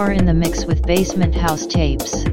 You are in the mix with Basement House Tapes.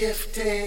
shifting.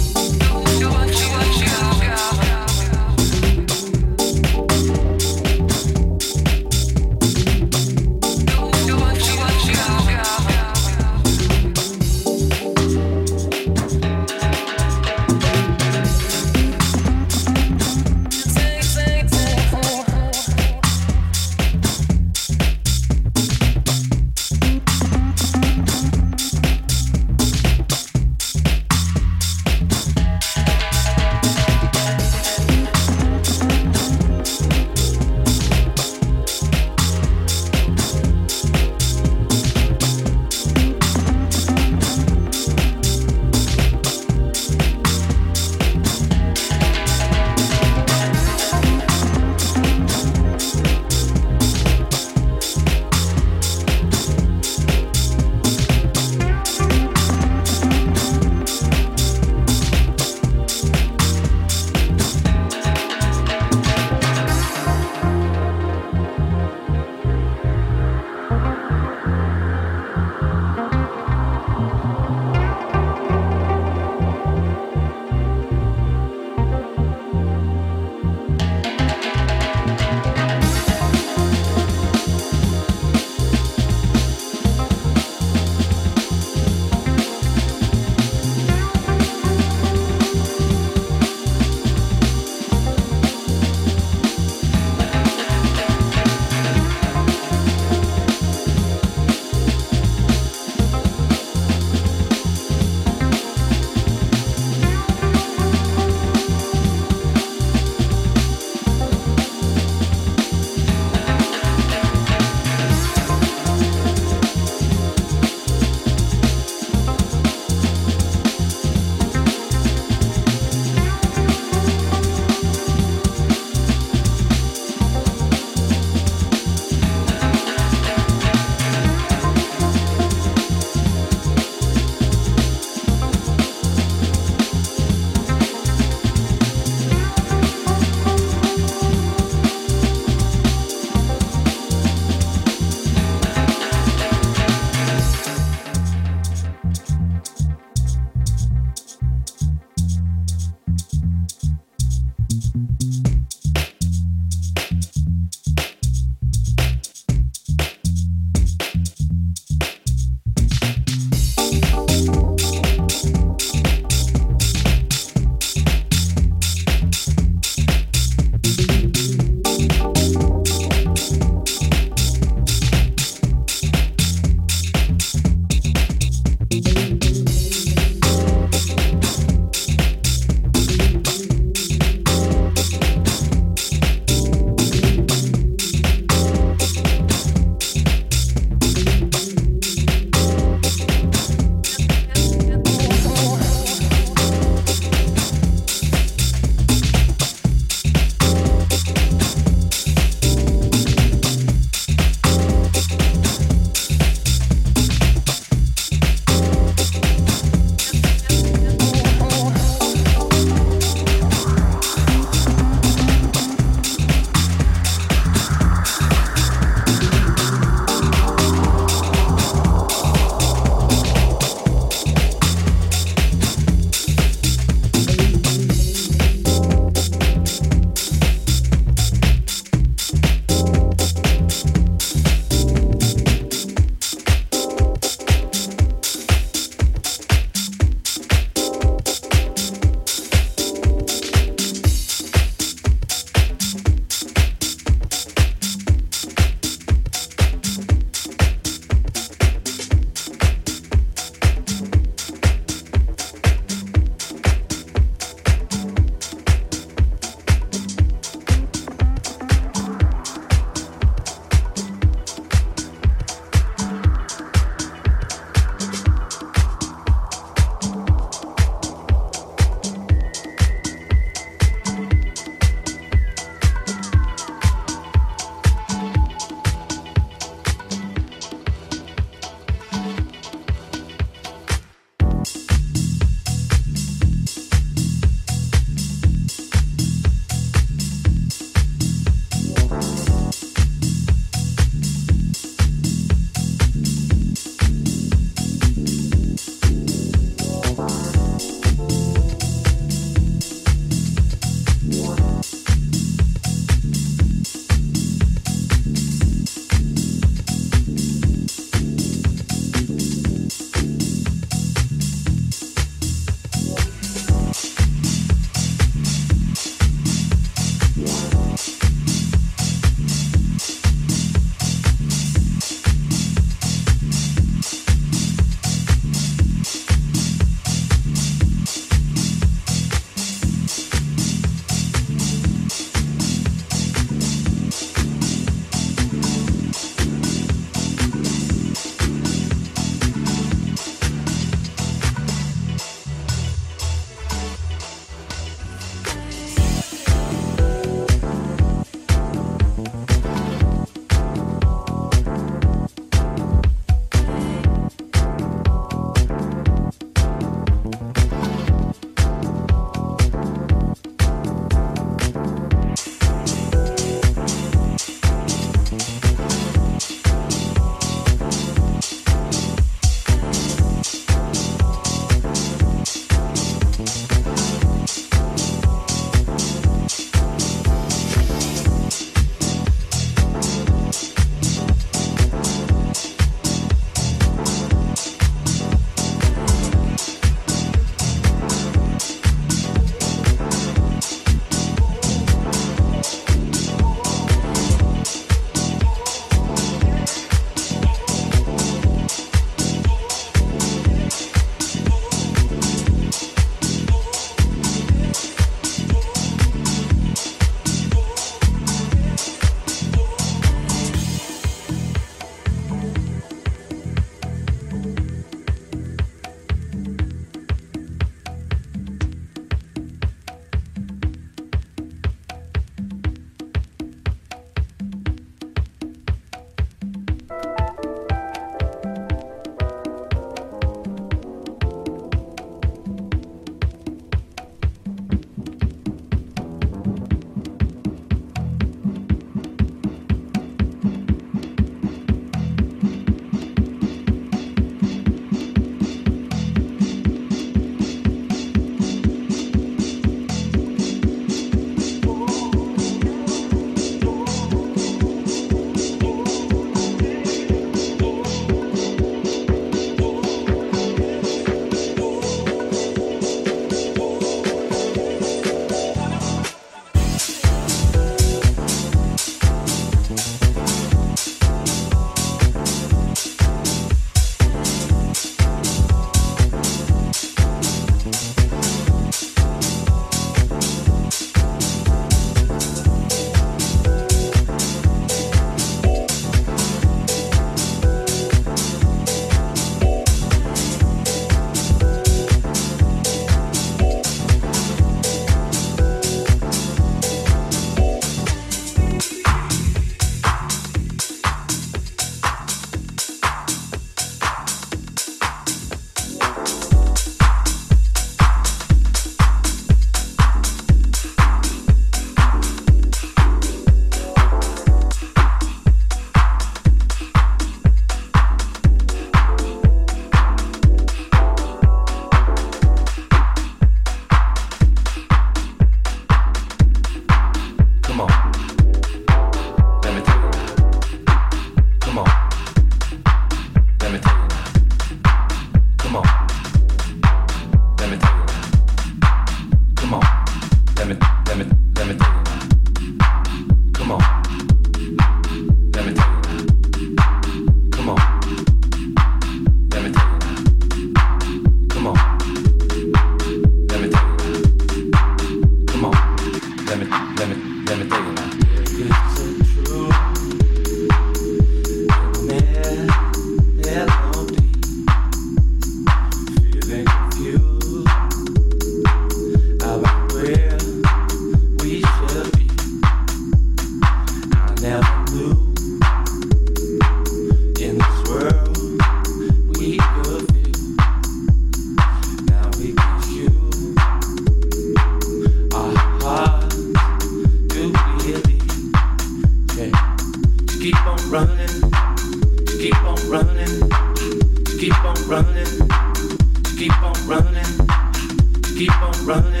running.